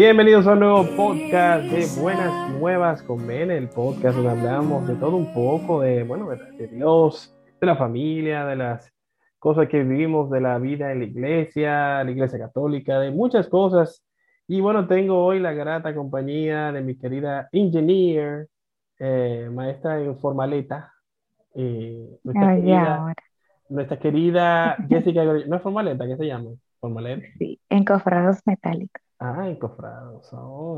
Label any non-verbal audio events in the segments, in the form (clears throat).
Bienvenidos a un nuevo podcast de Buenas Nuevas con Ben, el podcast donde hablamos de todo un poco, de, bueno, de, Dios, de la familia, de las cosas que vivimos, de la vida en la iglesia, la iglesia católica, de muchas cosas. Y bueno, tengo hoy la grata compañía de mi querida engineer, eh, maestra en formaleta, eh, nuestra, Ay, querida, nuestra querida (laughs) Jessica, ¿no es formaleta? ¿Qué se llama? Formaleta. Sí, encofrados metálicos. Ah. Oh,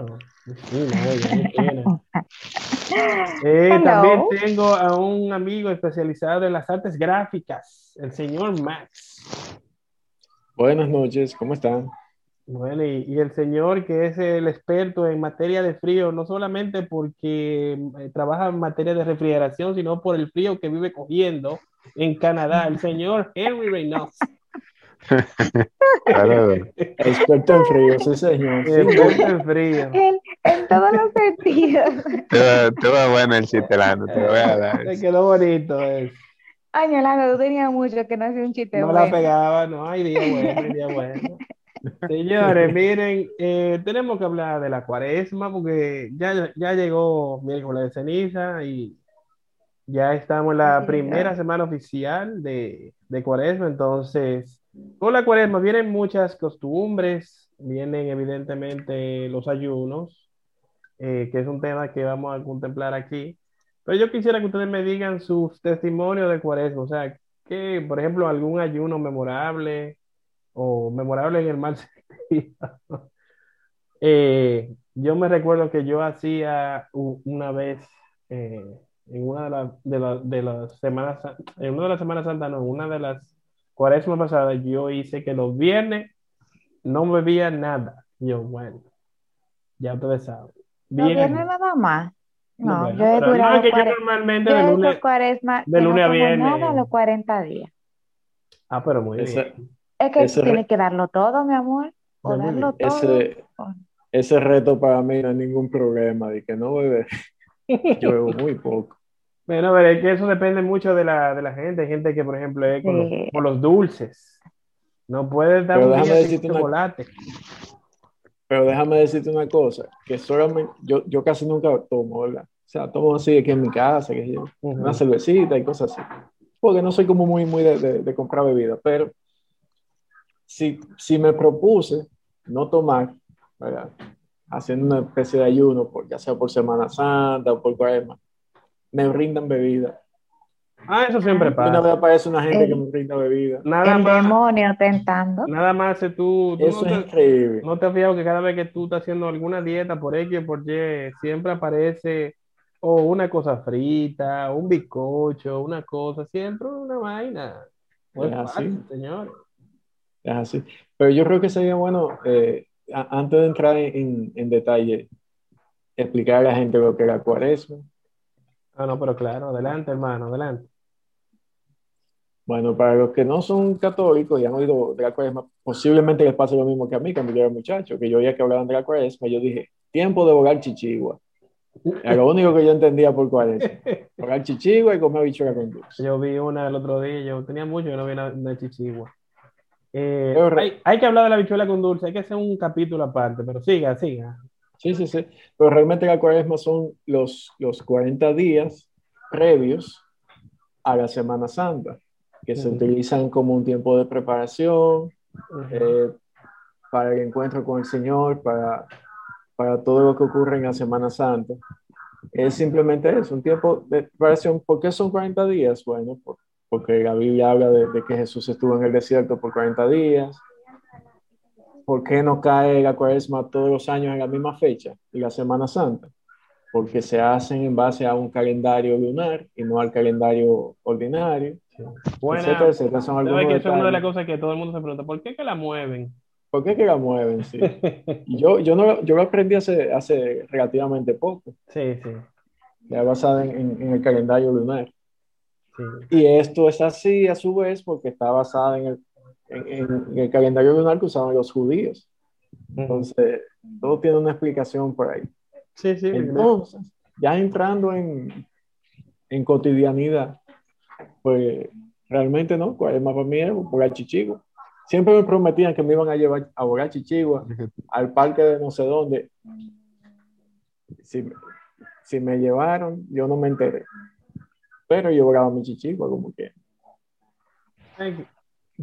ella, muy fina. Eh, también tengo a un amigo especializado en las artes gráficas, el señor Max. Buenas noches, ¿cómo están? Bueno, y, y el señor que es el experto en materia de frío, no solamente porque eh, trabaja en materia de refrigeración, sino por el frío que vive cogiendo en Canadá, el señor Henry Reynolds. (laughs) Claro, Experto en frío, sí señor. Sí, Experto en frío. En, en todos los sentidos. estuvo, bueno el chiste, Lando, te lo voy a dar. (laughs) Le quedó bonito eso. Ay, Yolanda, tú tenías mucho que no hacía un chiste No la bueno. pegaba, no, hay día bueno, día bueno. (laughs) Señores, miren, eh, tenemos que hablar de la cuaresma porque ya, ya llegó miércoles de ceniza y ya estamos en la Sí, primera ya. semana oficial de, de cuaresma, entonces con la cuaresma vienen muchas costumbres, vienen evidentemente los ayunos, eh, que es un tema que vamos a contemplar aquí, pero yo quisiera que ustedes me digan sus testimonios de cuaresma, o sea, que, por ejemplo, algún ayuno memorable o memorable en el mal (laughs) sentido. Eh, yo me recuerdo que yo hacía una vez eh, en una de, las de, la- de las semanas, en una de las Semanas Santas, no, una de las cuaresmas pasadas, yo hice que los viernes no bebía nada. Yo, bueno, ya ustedes saben. ¿No Bien. viernes nada más? No, Bueno, yo he no, durado es que yo cuare- normalmente yo de lunes, cuaresma de que no lunes a viernes. nada a los 40 días. Ah, pero muy Ese, bien. Es que Ese tienes que darlo todo, mi amor. O darlo todo. ese, ese reto para mí no es ningún problema, de que no beber. (laughs) Yo bebo muy poco. Bueno, pero es que eso depende mucho de la, de la gente. Hay gente que, por ejemplo, es con los, Sí. con los dulces. No puedes dar Pero un déjame día sin decirte una- chocolate. Pero déjame decirte una cosa, que solamente, yo, yo casi nunca tomo, ¿verdad? O sea, tomo así aquí en mi casa, que yo, Ujú. una cervecita y cosas así. Porque no soy como muy, muy de, de- de comprar bebida, pero si, si me propuse no tomar, ¿verdad? Haciendo una especie de ayuno, por, ya sea por Semana Santa o por Cuaresma, me brindan bebida. Ah, eso siempre Una vez pasa. aparece una gente que me brinda bebida. Nada El más, demonio tentando. nada más si tú, tú Eso no es te, increíble. no te has fijado que cada vez que tú estás haciendo alguna dieta por X o por Y, siempre aparece o una cosa frita, un bizcocho, una cosa, siempre una vaina. No es así. fácil, señores. Es así. Pero yo creo que sería bueno, eh, a- antes de entrar en, en detalle, explicar a la gente lo que era cuaresma. Ah, no, pero claro, adelante, hermano, adelante. Bueno, para los que no son católicos y han oído de la cuaresma, posiblemente les pase lo mismo que a mí cuando yo era muchacho, que yo oía que hablaban de la cuaresma, yo dije, tiempo de volar chichigua. Era lo único que yo entendía por cuaresma. (laughs) Volar chichigua y comer bichuela con dulce. Yo vi una el otro día, yo tenía mucho que no vi una, una chichigua. Eh, hay, hay que hablar de la bichuela con dulce, hay que hacer un capítulo aparte, pero siga, siga. Sí, sí, sí. Pero realmente la cuaresma son los, los 40 días previos a la Semana Santa, que se utilizan como un tiempo de preparación eh, para el encuentro con el Señor, para, para todo lo que ocurre en la Semana Santa. Es simplemente eso, un tiempo de preparación. ¿Por qué son 40 días? Bueno, por- porque la Biblia habla de, de que Jesús estuvo en el desierto por 40 días. ¿Por qué no cae la cuaresma todos los años en la misma fecha y la Semana Santa? Porque se hacen en base a un calendario lunar y no al calendario ordinario. Etcétera, etcétera. Son algunos que eso es una de las cosas que todo el mundo se pregunta, ¿por qué que la mueven? ¿Por qué que la mueven? Sí. Yo, yo, no, yo lo aprendí hace, hace relativamente poco, Sí, sí. ya basada en, en- en el calendario lunar. Sí. Y esto es así a su vez porque está basada en el, en, en- en el calendario lunar que usaban los judíos. Entonces, todo tiene una explicación por ahí. Sí, sí. Entonces, ya entrando en, en cotidianidad, pues realmente no, Cuaresma para mí es volar chichigua. Siempre me prometían que me iban a llevar a volar chichigua al parque de no sé dónde. Si, si me llevaron, yo no me enteré. Pero yo volaba mi chichigua como que.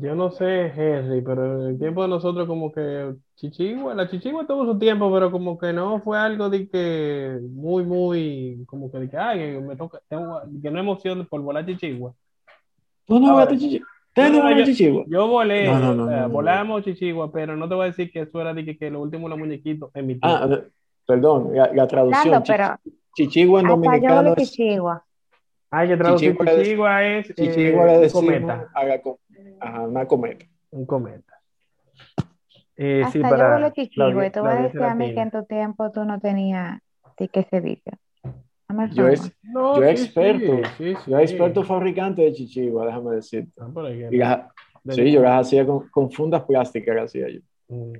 Yo no sé, Henry, pero en el tiempo de nosotros como que Chichigua, la Chichigua tuvo su tiempo, pero como que no fue algo de que muy, muy, como que de que, ay, me toca, tengo, que no emoción por volar Chichigua. ¿Tú no volaste chichigua? ¿Ustedes no chichigua? Yo volé, No, no, no, o sea, no, no. volamos Chichigua, pero no te voy a decir que eso era de que, que lo último los muñequitos en mi tiempo. Ah, eh, perdón, la, la traducción. Chi- pero Chichigua en dominicano es chichigua. Ay, que traducir Chichigua es eh, chichigua le decimos cometa, a la co- ajá, una cometa. un cometa. Eh, Hasta sí, yo para volé la chichigua y tú la vas a decir a mí que en tu tiempo tú no tenías servicio. No me Yo es, No, yo sí, experto, sí, sí, yo sí. experto fabricante de chichigua, déjame decirte. Ah, las- de- sí, yo las hacía con, con fundas plásticas, las hacía yo. Mm.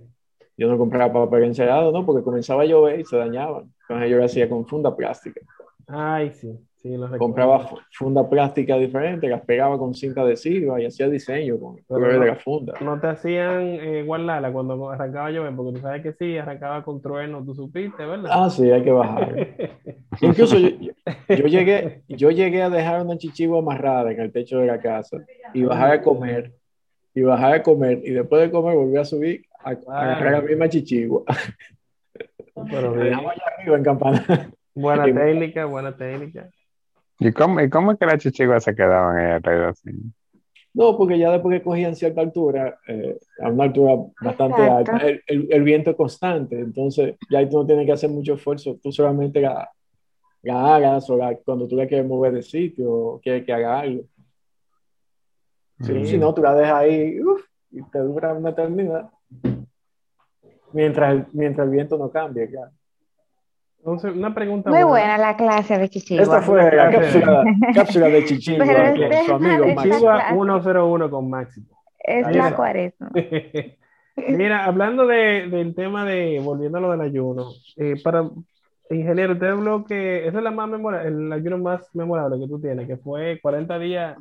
Yo no compraba papel encerado, no, porque comenzaba a llover y se dañaban. Entonces yo lo hacía con funda plástica. Ay, sí, sí. Compraba fu- funda plástica diferente, las pegaba con cinta adhesiva y hacía diseño con de la funda. No te hacían eh, guardala cuando arrancaba llover, porque tú sabes que sí, arrancaba con trueno, tú supiste, ¿verdad? Ah, sí, hay que bajar. (laughs) Incluso yo, yo- llegué, yo llegué a dejar una chichigua amarrada en el techo de la casa y bajar a comer, y bajar a comer, y después de comer volví a subir a, a agarrar la misma chichigua. Pero La bien. dejamos allá arriba en campana. Buena (laughs) técnica, buena técnica. ¿Y cómo, y cómo es que las chichiguas se quedaban ahí alrededor así? No, porque ya después que cogían cierta altura, eh, a una altura bastante Exacto. alta, el, el- el viento es constante, entonces ya ahí tú no tienes que hacer mucho esfuerzo, tú solamente la, la hagas o la- cuando tú la quieres mover de sitio o quieres que haga algo. Si, Mm. si no, tú la dejas ahí uf, y te dura una eternidad. Mientras, el- mientras el viento no cambie, claro. Entonces, una pregunta Muy buena. buena la clase de chichigua. Esta fue la cápsula, cápsula de Chichigua Pero con su amigo. Chichigua clase. 101 con Máximo. Es Ahí la está. cuaresma. (laughs) Mira, hablando de, del tema de, volviendo a lo del ayuno, eh, para, ingeniero, usted habló que esa es la más memorable, el ayuno más memorable que tú tienes, que fue 40 días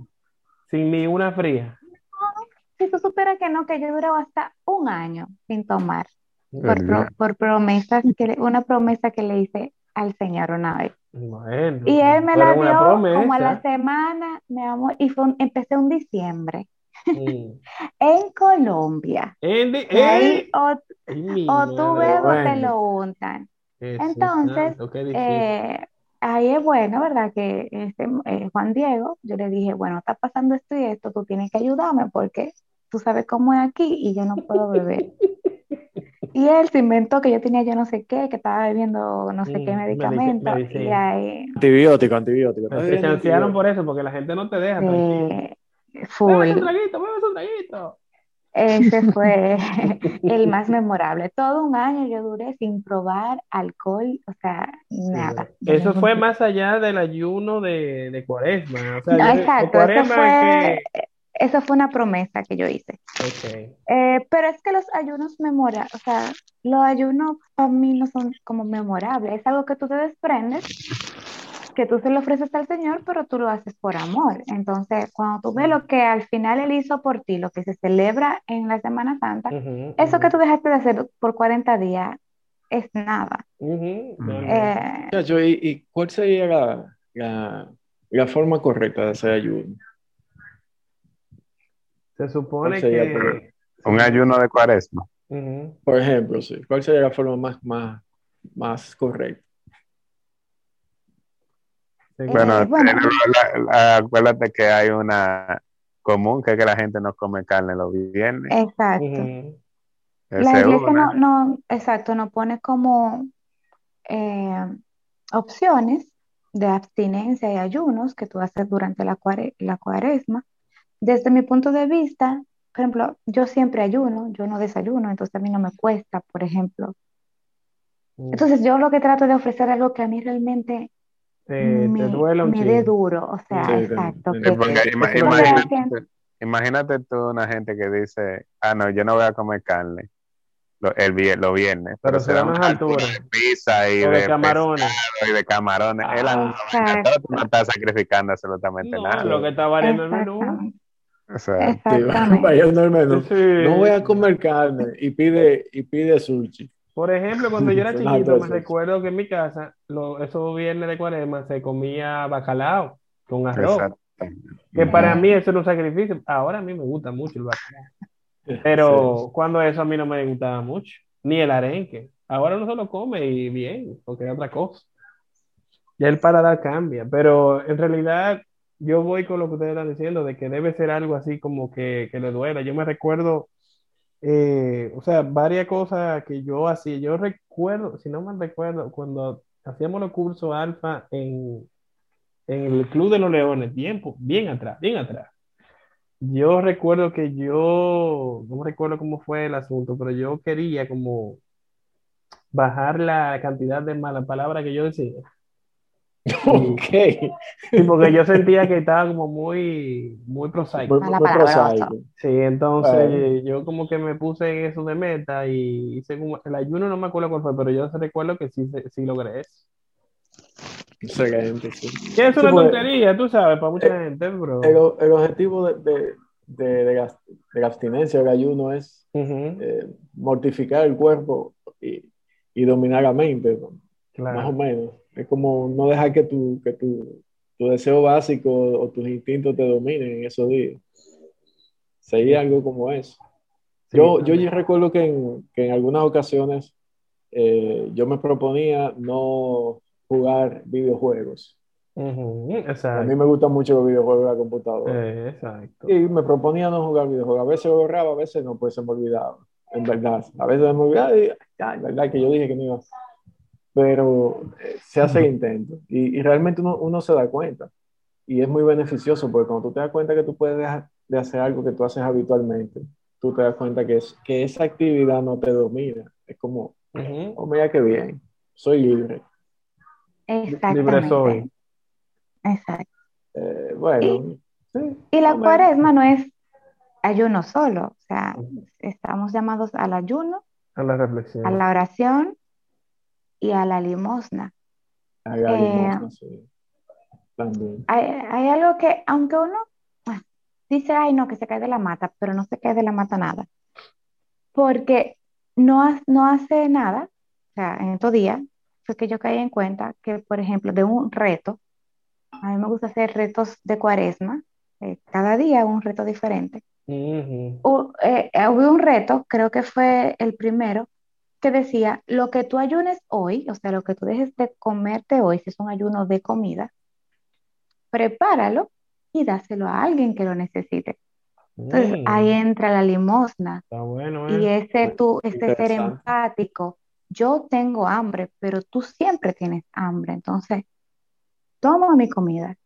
sin ni una fría. Si tú supieras que no, que yo duraba hasta un año sin tomar, por, ¿Verdad? pro- por promesas, que una promesa que le hice al Señor una vez. Bueno, Y él me la dio como a la semana, mi amor, y fue un- empecé un diciembre Mm. (laughs) en Colombia. O, o tú bebes o te bueno. lo untan. Entonces. Eh, ahí es bueno, ¿verdad? Que este, eh, Juan Diego, yo le dije, bueno, está pasando esto y esto, tú tienes que ayudarme porque tú sabes cómo es aquí y yo no puedo beber. (laughs) Y él se inventó que yo tenía yo no sé qué, que estaba bebiendo no sé qué Mm, medicamento y ahí Antibiótico, antibiótico. Te chancearon por eso, porque la gente no te deja. eh, full. un traguito, un traguito. Ese fue (laughs) el más memorable. Todo un año yo duré sin probar alcohol, o sea, nada. Eso fue más allá del ayuno de, de cuaresma. O sea, No, exacto, eso cuaresma fue, eso fue una promesa que yo hice. que- ok. Eh, pero es que los ayunos memorables, o sea, los ayunos para mí no son como memorables, es algo que tú te desprendes, que tú se lo ofreces al Señor, pero tú lo haces por amor. Entonces, cuando tú ves lo que al final Él hizo por ti, lo que se celebra en la Semana Santa, Ujú, eso que ujú, tú dejaste de hacer por 40 días es nada. Mm. realmente. Eh, Muchacho, ¿y, y cuál sería la, la, la forma correcta de hacer ayuno? Se supone ¿Cuál sería que. Un ayuno de cuaresma. Por ejemplo, sí. ¿Cuál sería la forma más, más, más correcta? Sí, Bueno, Eh, bueno. la- la- acuérdate que hay una común que es que la gente no come carne los viernes. exacto. La iglesia no, no, exacto, no pone como eh, opciones de abstinencia y ayunos que tú haces durante la, cuare- la cuaresma. Desde mi punto de vista, por ejemplo, yo siempre ayuno, yo no desayuno, entonces a mí no me cuesta, por ejemplo. Mm. Entonces yo lo que trato de ofrecer es algo que a mí realmente eh, te me, me dé duro, o sea, Sí, exacto. que- Sí, lo imagínate, que- imagínate tú una gente que dice, ah, no, yo no voy a comer carne lo- el, los viernes, Pero pero se da una altura alturas. de pizza y de, de camarones. y de camarones. Ah, tú no estás sacrificando absolutamente No, nada. lo que está variando el menú. O sea, (laughs) Sí. Sí. No voy a comer carne y pide, y pide sushi. Por ejemplo, cuando yo era (laughs) chiquito, me recuerdo que en mi casa, lo- esos viernes de cuaresma, se comía bacalao con arroz. Que para mí eso era un sacrificio. Ahora a mí me gusta mucho el bacalao. (laughs) Pero cuando eso a mí no me gustaba mucho. Ni el arenque. Ahora uno se lo come y bien, porque es otra cosa. Ya el paladar cambia. Pero en realidad yo voy con lo que ustedes están diciendo, de que debe ser algo así como que, que le duela. Yo me recuerdo, eh, o sea, varias cosas que yo hacía. Yo recuerdo, si no me recuerdo, cuando hacíamos los cursos alfa en, en el Club de los Leones, tiempo, bien atrás, bien atrás. Yo recuerdo que yo, no recuerdo cómo fue el asunto, pero yo quería como bajar la cantidad de malas palabras que yo decía. (laughs) Ok. Sí, porque yo sentía que estaba como muy, muy prosaico. Muy, prosaico. Sí, entonces Bueno. yo como que me puse en eso de meta y hice como, el ayuno no me acuerdo cuál fue, pero yo recuerdo que sí, sí logré eso. Excelente, sí. Que es Sí, una pues, tontería, tú sabes, para mucha gente, bro. El, el objetivo de, de, de, de abstinencia del ayuno es eh, mortificar el cuerpo y, y dominar la mente, ¿no? más o claro. menos. Es como no dejar que tu, que tu, tu deseo básico o tus instintos te dominen en esos días. Sería algo como eso. Sí, Yo, yo ya recuerdo que en, que en algunas ocasiones eh, yo me proponía no jugar videojuegos. A mí me gustan mucho los videojuegos de la computadora. Eh, exacto. Y me proponía no jugar videojuegos. A veces lo borraba, a veces no, pues se me olvidaba. En verdad. A veces me olvidaba y, ya, en verdad que yo dije que no iba. Pero eh, se hace el intento. Y, y realmente uno, uno se da cuenta. Y es muy beneficioso porque cuando tú te das cuenta que tú puedes dejar de hacer algo que tú haces habitualmente, tú te das cuenta que, es, que esa actividad no te domina. Es como, Ujú. oh, mira qué bien, soy libre. Libre soy. Exacto. Eh, bueno, sí, Y la cuaresma no es ayuno solo, o sea, estamos llamados al ayuno, A la reflexión. a la oración y a la limosna. Haga Eh, limosna, sí. También. Hay, hay algo que, aunque uno ah, dice, ay, no, que se cae de la mata, pero no se cae de la mata nada, porque no, no hace nada, o sea, en estos días, fue que yo caí en cuenta que, por ejemplo, de un reto, a mí me gusta hacer retos de cuaresma, eh, cada día un reto diferente. Ujú. hu- eh, eh, hubo un reto, creo que fue el primero, que decía, lo que tú ayunes hoy, o sea, lo que tú dejes de comerte hoy, si es un ayuno de comida, prepáralo y dáselo a alguien que lo necesite. Entonces, Mm, ahí entra la limosna está bueno, y ¿eh? ese tú, ese ser empático. Yo tengo hambre, pero tú siempre tienes hambre, entonces, toma mi comida.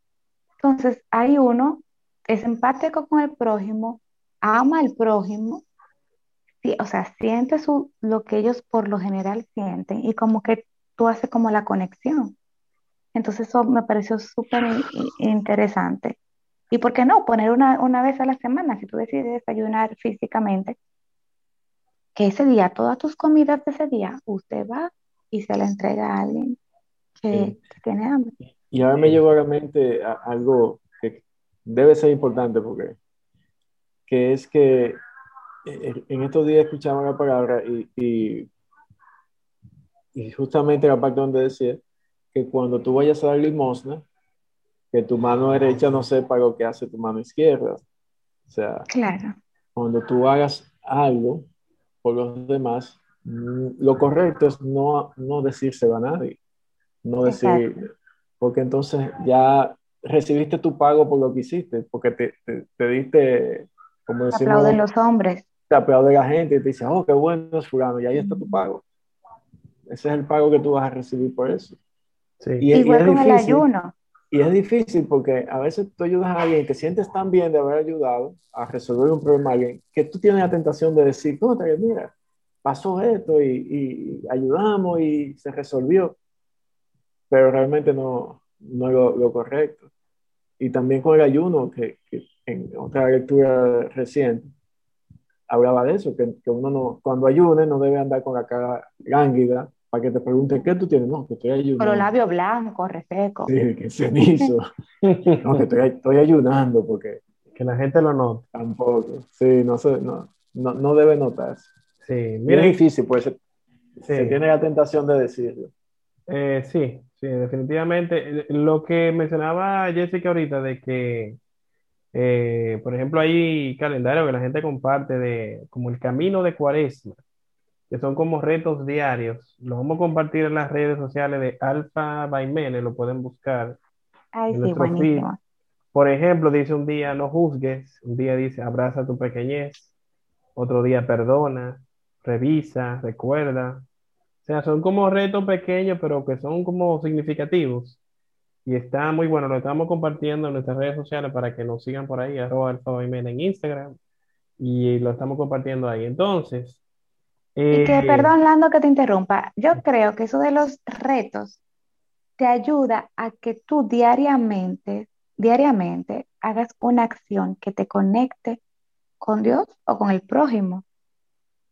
Entonces, ahí uno es empático con el prójimo, ama al prójimo, sí, o sea, siente su, lo que ellos por lo general sienten y como que tú haces como la conexión. Entonces, eso me pareció súper interesante. ¿Y por qué no? Poner una, una vez a la semana, si tú decides desayunar físicamente, que ese día, todas tus comidas de ese día, usted va y se la entrega a alguien que, Sí. que tiene hambre. Y ahora me llegó a la mente algo que debe ser importante porque que es que en estos días escuchaba la palabra y, y, y justamente la parte donde decía que cuando tú vayas a dar limosna, que tu mano derecha no sepa lo que hace tu mano izquierda. O sea, Claro, cuando tú hagas algo por los demás, mm, lo correcto es no, no decírselo a nadie. No decir, Exacto. porque entonces ya recibiste tu pago por lo que hiciste, porque te, te, te diste, como decimos, aplauden los hombres. Te aplaude la gente y te dice, oh, qué bueno es fulano, y ahí está tu pago. Ese es el pago que tú vas a recibir por eso. Sí. Y, es- y Igual es con el difícil. ayuno. Y es difícil porque a veces tú ayudas a alguien y te sientes tan bien de haber ayudado a resolver un problema a alguien que tú tienes la tentación de decir, contra, mira, pasó esto y, y ayudamos y se resolvió. Pero realmente no, no es lo, lo correcto. Y también con el ayuno, que, que en otra lectura reciente, hablaba de eso, que, que, uno no, cuando ayune no debe andar con la cara lánguida para que te pregunten qué tú tienes. No, que estoy ayunando. Con los labios blancos, reseco. Sí, que cenizo. (laughs) no, que estoy, estoy, ayunando porque... Que la gente lo note. Tampoco. Sí, no, se, no, no, no debe notarse. Sí, mira. Es difícil, pues se, sí. se tiene la tentación de decirlo. Eh, sí, sí, definitivamente. Lo que mencionaba Jessica ahorita de que eh, por ejemplo, hay calendario que la gente comparte de como el camino de cuaresma, que son como retos diarios. Lo vamos a compartir en las redes sociales de Alfa Baimene, lo pueden buscar. Ay, sí, buenísimo. Por ejemplo, dice un día no juzgues, un día dice abraza tu pequeñez, otro día perdona, revisa, recuerda. O sea, son como retos pequeños, pero que son como significativos. Y está muy bueno, lo estamos compartiendo en nuestras redes sociales para que nos sigan por ahí, arroba alfa en Instagram, y lo estamos compartiendo ahí. Entonces. y que, eh, perdón, Lando, que te interrumpa. Yo creo que eso de los retos te ayuda a que tú diariamente, diariamente, hagas una acción que te conecte con Dios o con el prójimo.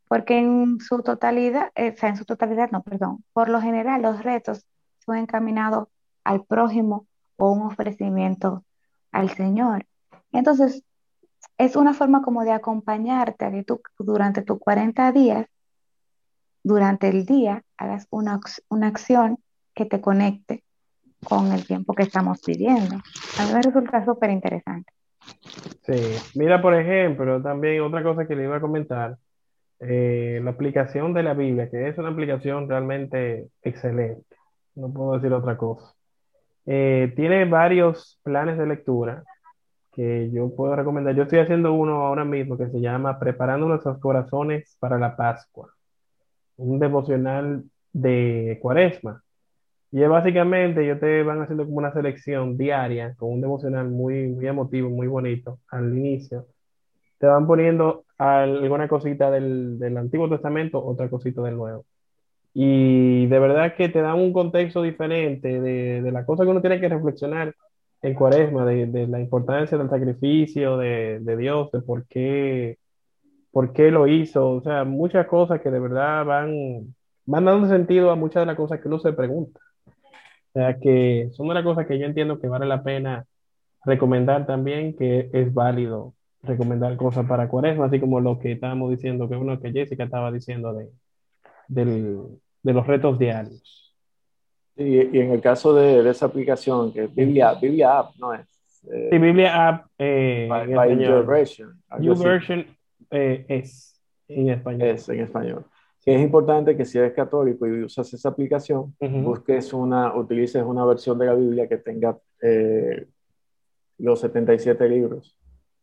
Porque en su totalidad, eh, o sea, en su totalidad, no, perdón, por lo general los retos son encaminados al prójimo o un ofrecimiento al Señor. Entonces, es una forma como de acompañarte a que tú durante tus 40 días, durante el día, hagas una, una acción que te conecte con el tiempo que estamos viviendo. A mí me resulta súper interesante. Sí, mira, por ejemplo, también otra cosa que le iba a comentar, eh, la aplicación de la Biblia, que es una aplicación realmente excelente, no puedo decir otra cosa. Eh, tiene varios planes de lectura que yo puedo recomendar. Yo estoy haciendo uno ahora mismo que se llama Preparando nuestros corazones para la Pascua, un devocional de cuaresma. Y es básicamente, ellos te van haciendo como una selección diaria con un devocional muy, muy emotivo, muy bonito al inicio. Te van poniendo alguna cosita del, del Antiguo Testamento, otra cosita del Nuevo. Y de verdad que te dan un contexto diferente de, de la cosa que uno tiene que reflexionar en cuaresma, de, de la importancia del sacrificio de, de, Dios, de por qué, por qué lo hizo. O sea, muchas cosas que de verdad van, van dando sentido a muchas de las cosas que uno se pregunta. O sea, que son de las cosas que yo entiendo que vale la pena recomendar también, que es válido recomendar cosas para cuaresma, así como lo que estábamos diciendo, que uno que Jessica estaba diciendo de del, de los retos diarios. Y, y en el caso de, de, esa aplicación, que es Biblia, Biblia App, ¿no es? Eh, sí, Biblia App. Eh, by, by your version. Your version eh, es en español. Es en español. Sí, es importante que si eres católico y usas esa aplicación, uh -huh. busques una, utilices una versión de la Biblia que tenga eh, los 77 libros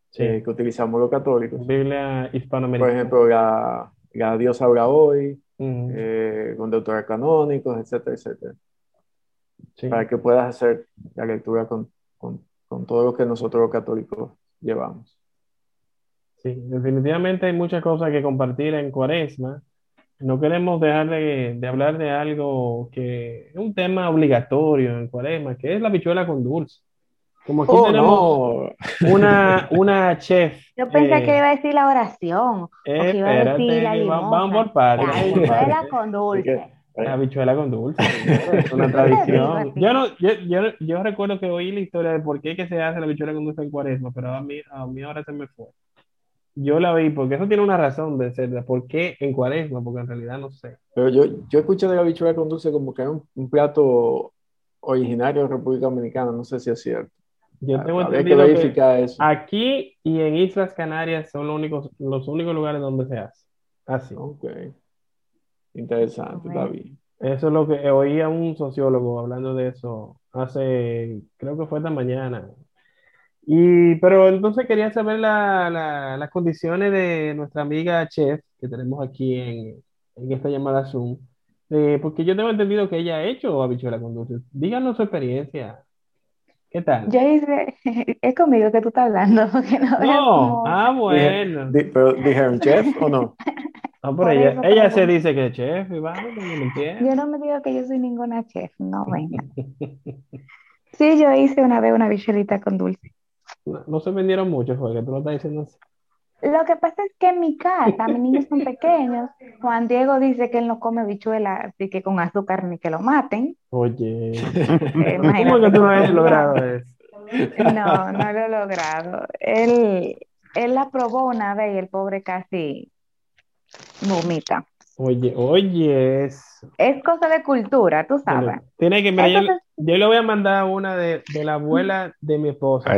sí. eh, que utilizamos los católicos. Biblia hispanoamericana. Por ejemplo, la, la Dios habla hoy, uh -huh. eh, con deutores canónicos, etcétera, etcétera. Sí. Para que puedas hacer la lectura con, con, con, todo lo que nosotros los católicos llevamos. Sí, definitivamente hay muchas cosas que compartir en Cuaresma. No queremos dejar de, de hablar de algo que es un tema obligatorio en Cuaresma, que es la bichuela con dulce. Como aquí oh, tenemos no. una, una chef. Yo pensé eh, que iba a decir la oración. Eh, o que iba a decir la vamos, vamos por partes. La bichuela con dulce. La bichuela con dulce. es una tradición. Yo, no, yo, yo, yo, recuerdo que oí la historia de por qué que se hace la bichuela con dulce en cuaresma, pero a mí, a mí ahora se me fue. Yo la vi porque eso tiene una razón de ser. ¿Por qué en cuaresma? Porque en realidad no sé. Pero yo, yo escuché de la bichuela con dulce como que es un, un plato originario de República Dominicana. No sé si es cierto. Yo tengo entendido que, que eso. aquí y en Islas Canarias son los únicos, los únicos lugares donde se hace. Así. Ok. Interesante, David. Eso es lo que oía un sociólogo hablando de eso hace, creo que fue esta mañana. Y, pero entonces quería saber la, la, las condiciones de nuestra amiga Chef que tenemos aquí en, en esta llamada Zoom. Eh, porque yo tengo entendido que ella ha hecho habichuela con dulce. Díganos su experiencia. ¿Qué tal? Yo hice, (laughs) es conmigo que tú estás hablando. (laughs) Porque no, no. Como... ah, bueno. Dije, ¿Pero dijeron chef o no? (laughs) No, pero ella, ella se dice que es chef, y vamos, no me Yo no me digo que yo soy ninguna chef, no venga. Sí, yo hice una vez una bichuelita con dulce. No, no se vendieron mucho, fue que tú lo estás diciendo así. Lo que pasa es que en mi casa, mis niños son (laughs) pequeños. Juan Diego dice que él no come bichuela así que con azúcar ni que lo maten. Oye, Eh, (laughs) ¿cómo imagínate que tú no has logrado eso? No, no lo he logrado. Él, él la probó una vez y el pobre casi vomita. Oye, oye, es... Es cosa de cultura, tú sabes. Bueno, tiene que, mira, yo, yo le voy a mandar una de, de la abuela de mi esposa.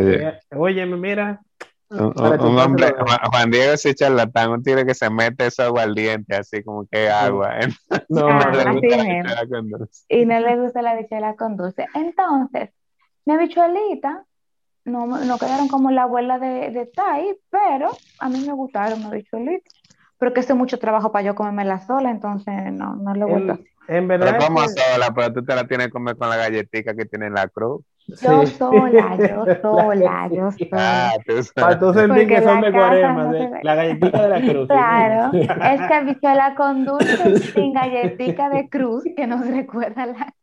Oye, mira, (laughs) Un, un- hombre. Juan, Diego ese charlatán, un tigre que se mete eso aguardiente, así como que agua. (laughs) ¿eh? no, Ah, No le así gusta la mismo. bichuela con dulce. Y no le gusta la bichuela con dulce. Entonces, mi bichuelita no, no quedaron como la abuela de, de Tai, pero a mí me gustaron las bichuelitas. Pero que es mucho trabajo para yo comérmela sola, entonces no, no le gusta. en, en Pero verdad, como que- sola, pero tú te la tienes que comer con la galletita que tiene en la cruz. Yo sí. sola, yo (laughs) sola, yo Ah, sola. Para sentir Porque que son de casa cuaresma, no de- se ve. la galletita de la cruz. ¿sí? Claro, es que (laughs) bichuela con dulce sin galletica de cruz que nos recuerda la,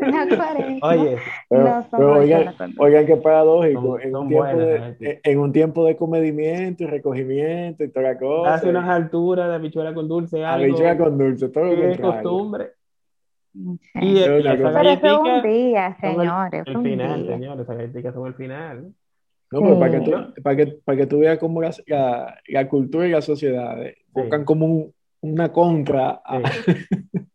la cuaresma. Oye, Pero, No son pero oigan, oigan qué paradójico. Son- en, un tiempo buenas, de, galletas. en un tiempo de comedimiento y recogimiento y toda la cosa. hace unas alturas de habichuela con dulce, algo Habichuela con dulce, todo lo que es costumbre. Sí. Y, y Pero es un día, el- señores, el un final, día. señores, esas galletitas son el final. No, pero para que Sí. tú, para que, para que tú veas cómo la, la, la cultura y la sociedad eh, buscan como un- una contra a, (laughs)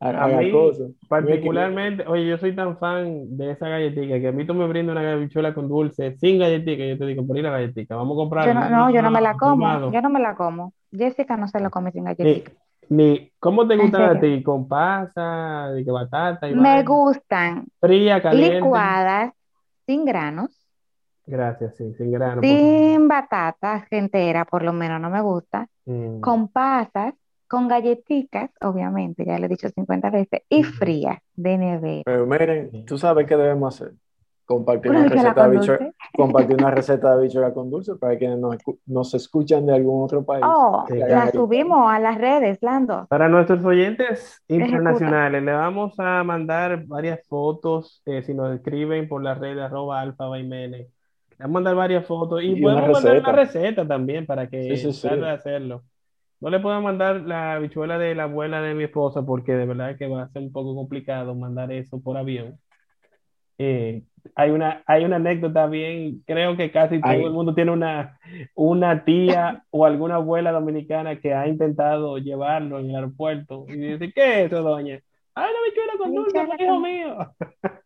a- a A la mí, cosa. particularmente, oye, yo soy tan fan de esa galletita que a mí tú me brindas una habichuela con dulce sin galletita, yo te digo, por ir la galletita, vamos a comprar. Yo no, no, yo no me la como, tomado. yo no me la como. Jessica no se la come sin galletita. Ni, ¿cómo te ¿En gustan a serio? ti? ¿Con pasa, de que batata y Me vaina? gustan Fría, caliente. licuadas, sin granos, Gracias, sí, sin grano. por sin batata entera, por lo menos no me gusta. Mm. con pasas, con galletitas, obviamente, ya lo he dicho 50 veces, y frías de nevera. Pero miren, tú sabes qué debemos hacer. Compartir Una bichuela receta de dulce. compartir una (laughs) receta de habichuela con dulce para quienes nos, nos escuchan de algún otro país. Oh, Sí. la subimos a las redes, Lando. Para nuestros oyentes Ejecuta. internacionales, le vamos a mandar varias fotos, eh, si nos escriben por la red arroba alfa Baimene. Le vamos a mandar varias fotos y, Y podemos una mandar receta. una receta también para que Sí, sí, sí. de hacerlo. No le puedo mandar la habichuela de la abuela de mi esposa porque de verdad que va a ser un poco complicado mandar eso por avión. Eh, hay una, hay una anécdota bien, creo que casi todo Ay. el mundo tiene una, una tía o alguna abuela dominicana que ha intentado llevarlo en el aeropuerto y dice, ¿qué es eso, doña? Ay, la bichuela con dulce, hijo mío. (laughs)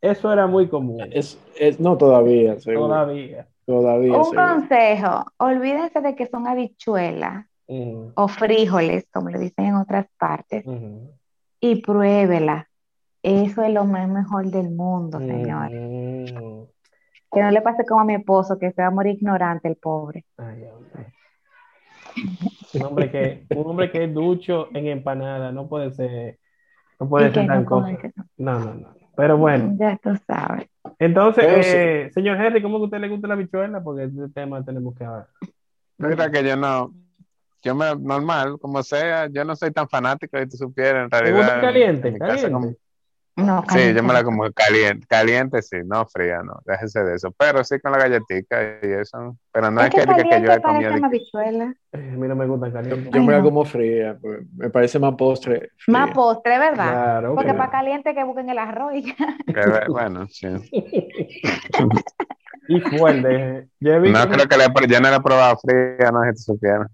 Eso era muy común, Es, es, no todavía, seguro. todavía. Todavía, Un seguro. consejo, olvídense de que son habichuelas o frijoles, como le dicen en otras partes, y pruébela. Eso es lo más mejor del mundo, señor. ujú. Que no le pase como a mi esposo, que se va a morir ignorante el pobre. Ay, hombre. Un hombre que, un hombre que es ducho en empanada, no puede ser, no puede Y ser tan no cosa. no. No, no, no. Pero bueno, Ya tú sabes. entonces, eh, señor Henry, ¿cómo que a usted le gusta la bichuela? Porque ese tema tenemos que hablar. Mira que yo no, yo me, normal, como sea, yo no soy tan fanático, si tú supieras, en ¿Te realidad. gusta caliente? en mi casa Caliente. como- No, Sí, yo me la caliente. como caliente, caliente sí, no fría, no, déjese de eso, pero sí con la galletita y eso, pero no Es es que que, diga que yo caliente he comido. Eh, A mí no me gusta Yo, caliente. yo Ay, me la no. como fría, pues, me parece más postre. fría. Más postre, ¿verdad? Claro, Porque claro. para caliente que busquen el arroz y ya. bueno, sí. (laughs) Y fuerte. Yo he visto No creo que le, he- yo no la he probado fría, no, si tú supieras.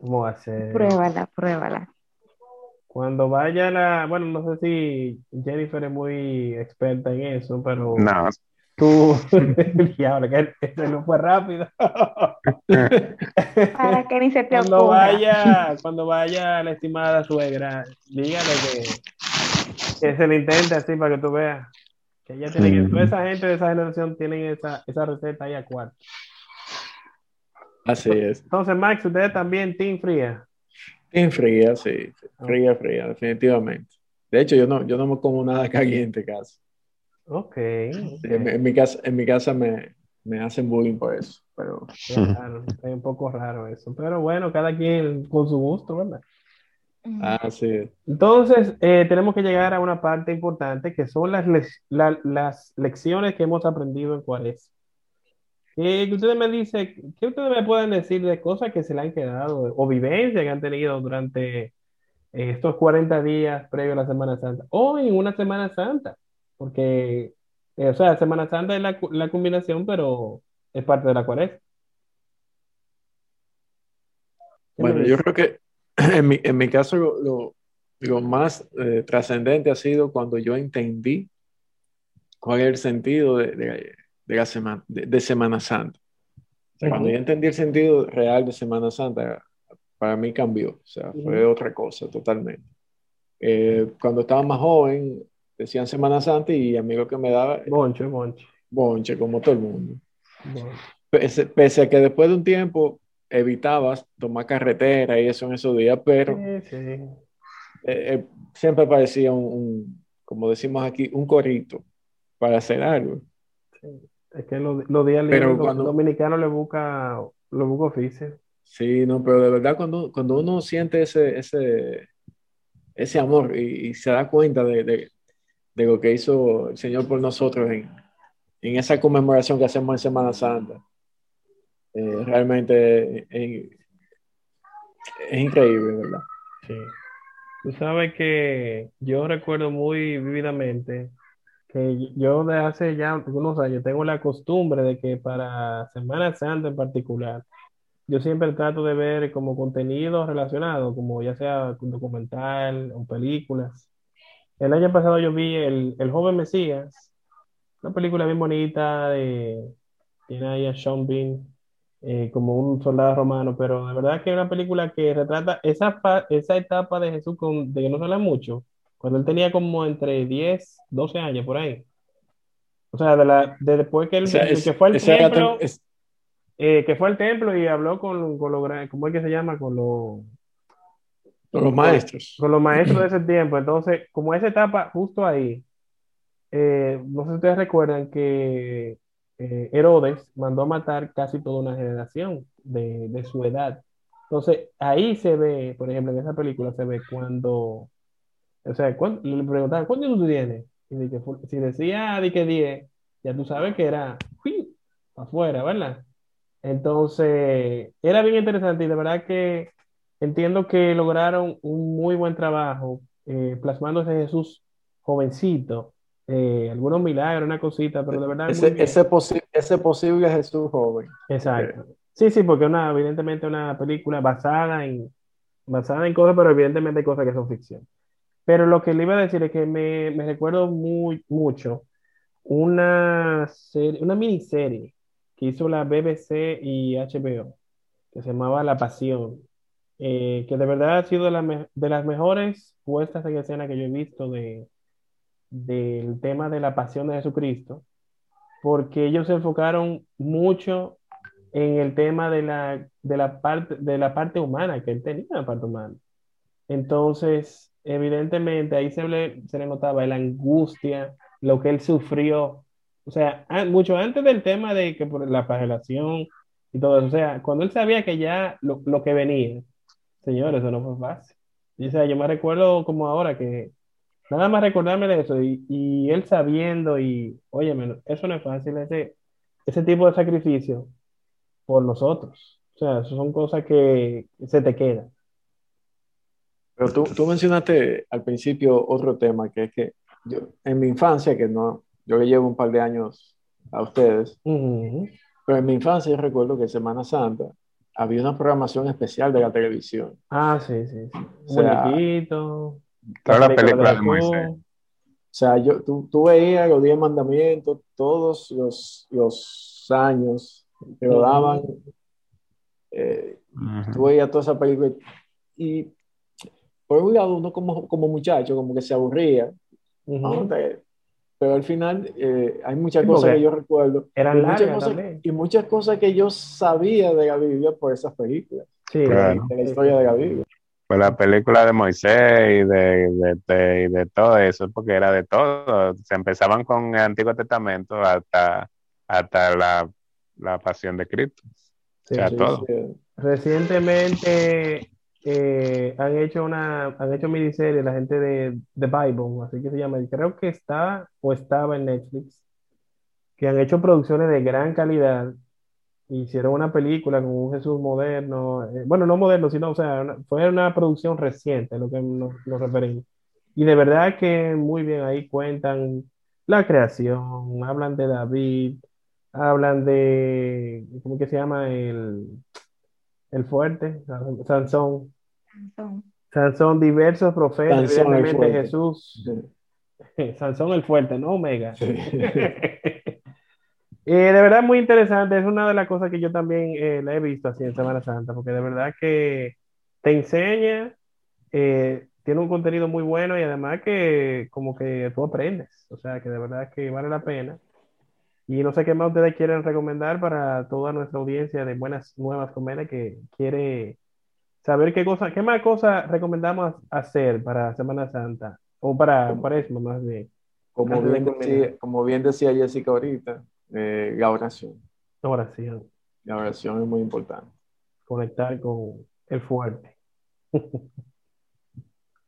cómo hacer. Pruébala, pruébala. Cuando vaya la, bueno, no sé si Jennifer es muy experta en eso, pero No, tú, (laughs) diablo, que ese no fue rápido. (laughs) Para que ni se te Cuando ocurra. vaya, cuando vaya la estimada suegra, dígale que, que se le intente así para que tú veas. Que ella tiene que, toda esa gente de esa generación tienen esa, esa receta ahí a cuarto. Así es. Entonces, Max, ustedes también, Team Fría. Fría, sí. Fría, fría, definitivamente. De hecho, yo no, yo no me como nada (laughs) caliente casi. Ok. En, en mi casa, en mi casa me, me hacen bullying por eso. Pero (laughs) es un poco raro eso. Pero bueno, cada quien con su gusto, ¿verdad? Ah, sí. Entonces, eh, tenemos que llegar a una parte importante que son las, la- las lecciones que hemos aprendido en Cuaresma. ¿Qué, qué ustedes me dicen, qué ustedes me pueden decir de cosas que se le han quedado o vivencias que han tenido durante eh, estos 40 días previo a la Semana Santa o en una Semana Santa? Porque, eh, o sea, Semana Santa es la, la combinación, pero es parte de la Cuaresma. ¿Qué me Bueno, yo creo que (clears throat) en mi, en mi caso lo, lo- lo más eh, trascendente ha sido cuando yo entendí cuál es el sentido de, de- de la semana, de, de Semana Santa. O sea, Cuando yo entendí el sentido real de Semana Santa, para mí cambió, o sea, fue otra cosa totalmente. Eh, cuando estaba más joven, decían Semana Santa y a mí lo que me daba Bonche, bonche, bonche, como todo el mundo. bonche. Pese, pese a que después de un tiempo evitabas tomar carretera y eso en esos días, pero Sí, sí. eh, eh, siempre parecía un, un, como decimos aquí, un corito para hacer algo. Es que los, los días Pero libres, los cuando- dominicanos le busca, le busca oficio. Sí, no, pero de verdad cuando, cuando uno siente ese, ese, ese amor y, y se da cuenta de, de- de lo que hizo el Señor por nosotros en, en esa conmemoración que hacemos en Semana Santa, eh, realmente es, es increíble, ¿verdad? Sí. Tú sabes que yo recuerdo muy vividamente yo de hace ya algunos años tengo la costumbre de que para Semana Santa en particular, yo siempre trato de ver como contenido relacionado, como ya sea documental o películas. El año pasado yo vi El, El Joven Mesías, una película bien bonita de, tiene ahí a Sean Bean eh, como un soldado romano, pero de verdad que es una película que retrata esa, esa etapa de Jesús con, de que no se habla mucho, cuando él tenía como entre 10, 12 años por ahí. O sea, de, la, de después que él O sea, es- que fue al templo, tem- es- eh, que fue al templo y habló con, con los, ¿cómo es que se llama? Con los, con los maestros. con los maestros de (clears throat) ese tiempo. Entonces, como esa etapa justo ahí, eh, no sé si ustedes recuerdan que eh, Herodes mandó a matar casi toda una generación de, de su edad. Entonces, ahí se ve, por ejemplo, en esa película se ve cuando, o sea, le preguntaban, ¿cuántos tú tienes? Y de que si decía de que 10, ya tú sabes que era ¡fui! afuera, ¿verdad? Entonces, era bien interesante y de verdad que entiendo que lograron un muy buen trabajo eh, plasmando ese Jesús jovencito, eh, algunos milagros, una cosita, pero de verdad Ese, ese, posi- ese posible Jesús joven. Exacto. Sí, sí, porque una, evidentemente una película basada en, basada en cosas, pero evidentemente hay cosas que son ficción. Pero lo que le iba a decir es que me, me recuerdo muy, mucho una serie, una miniserie que hizo la BBC y HBO, que se llamaba La Pasión, eh, que de verdad ha sido de, la de las mejores puestas en escena que yo he visto de, del tema de la pasión de Jesucristo, porque ellos se enfocaron mucho en el tema de la, de la parte, de la parte humana, que él tenía una parte humana. Entonces, evidentemente, ahí se le, se le notaba la angustia, lo que él sufrió. O sea, an- mucho antes del tema de que por la flagelación y todo eso. O sea, cuando él sabía que ya lo, lo que venía, señores, eso no fue fácil. Y, o sea, yo me recuerdo como ahora que nada más recordarme de eso y, y él sabiendo y, óyeme, eso no es fácil, ese, ese tipo de sacrificio por nosotros. O sea, eso son cosas que se te quedan. Pero tú, tú mencionaste al principio otro tema, que es que yo, en mi infancia, que no, yo le llevo un par de años a ustedes, Ujú. pero en mi infancia yo recuerdo que en Semana Santa había una programación especial de la televisión. Ah, sí, sí, sí. O sea, Muñequito, Toda la película de. Moisés. O sea, yo, tú, tú veías los diez mandamientos todos los, los años que lo daban. eh, Ujú. tú veías toda esa película y por un lado uno como, como muchacho como que se aburría, Ujú. ¿no? Te- pero al final eh, hay muchas Sí, cosas que yo recuerdo eran y muchas, largas cosas, y muchas cosas que yo sabía de la Biblia por esas películas, Sí, Claro. de la historia de la Biblia. Pues la película de Moisés y de, de, de- y de todo eso, porque era de todo. Se empezaban con el Antiguo Testamento hasta, hasta la, la pasión de Cristo. sí, O sea, sí. todo. Sí, Recientemente eh, han hecho una, han hecho miniserie la gente de The Bible, así que se llama, creo que está o estaba en Netflix, que han hecho producciones de gran calidad. Hicieron una película con un Jesús moderno, eh, bueno, no moderno, sino, o sea, una- fue una producción reciente, lo que nos, nos referimos. Y de verdad que muy bien, ahí cuentan la creación, hablan de David, hablan de, ¿cómo que se llama? El, el fuerte, Sansón. Son- Sansón, diversos profetas, Sansón el. Jesús, Sí. (laughs) Sansón el fuerte, no Omega. Sí. (laughs) Eh, de verdad muy interesante, es una de las cosas que yo también eh, la he visto así en Semana Santa, porque de verdad que te enseña, eh, tiene un contenido muy bueno y además que como que tú aprendes, o sea que de verdad que vale la pena. Y no sé qué más ustedes quieren recomendar para toda nuestra audiencia de Buenas Nuevas Comedia que quiere saber qué cosa, qué más cosas recomendamos hacer para Semana Santa o para Cuaresma más bien. Como bien, decía, como bien decía Jessica ahorita, eh, la oración. Oración, La oración es muy importante. conectar con el fuerte. (laughs)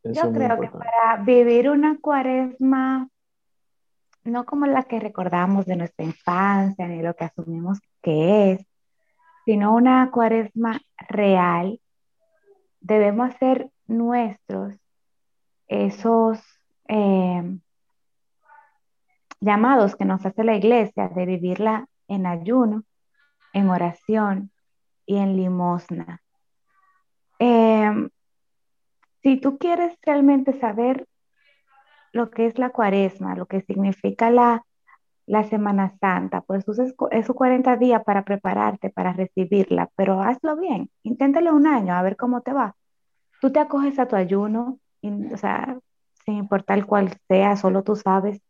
Yo creo que para vivir una cuaresma, no como la que recordamos de nuestra infancia, ni lo que asumimos que es, sino una cuaresma real, debemos hacer nuestros esos eh, llamados que nos hace la iglesia de vivirla en ayuno, en oración y en limosna. Eh, si tú quieres realmente saber lo que es la cuaresma, lo que significa la, la Semana Santa, pues cu- esos 40 días para prepararte, para recibirla, pero hazlo bien, inténtalo un año a ver cómo te va. Tú te acoges a tu ayuno, y, o sea, sin importar cuál sea, solo tú sabes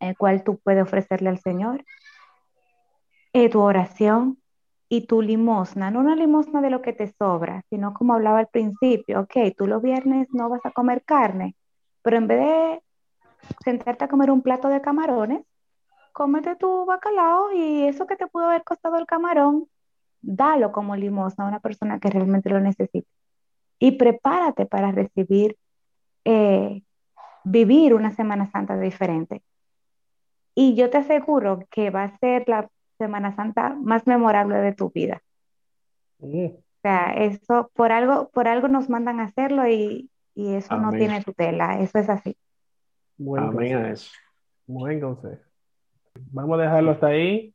eh, cuál tú puedes ofrecerle al Señor. Eh, tu oración y tu limosna, no una limosna de lo que te sobra, sino como hablaba al principio, ok, tú los viernes no vas a comer carne, pero en vez de sentarte a comer un plato de camarones, cómete tu bacalao y eso que te pudo haber costado el camarón, dalo como limosna a una persona que realmente lo necesita. Y prepárate para recibir, eh, vivir una Semana Santa diferente. Y yo te aseguro que va a ser la Semana Santa más memorable de tu vida. Mm, O sea, eso por algo, por algo nos mandan a hacerlo y, y eso no tiene tutela, eso es así. buen Amén consejo. a eso. Buen consejo. Vamos a dejarlo hasta ahí.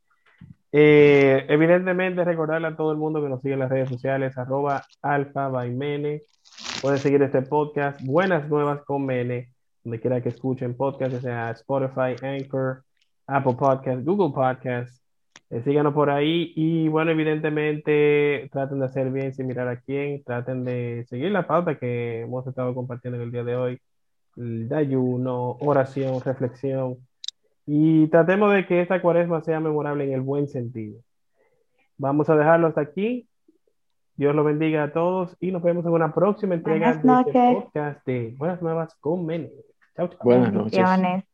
Eh, evidentemente, recordarle a todo el mundo que nos sigue en las redes sociales, arroba alfa by Mene. Pueden seguir este podcast, Buenas Nuevas con Mene, donde quiera que escuchen podcast, ya Spotify, Anchor, Apple Podcast, Google Podcast. Eh, síganos por ahí y bueno, evidentemente traten de hacer bien sin mirar a quién, traten de seguir la pauta que hemos estado compartiendo en el día de hoy, el ayuno, oración, reflexión y tratemos de que esta cuaresma sea memorable en el buen sentido. Vamos a dejarlo hasta aquí. Dios los bendiga a todos y nos vemos en una próxima entrega Buenas de este noches. podcast de Buenas Nuevas con Mene. Chao, chao. Buenas noches.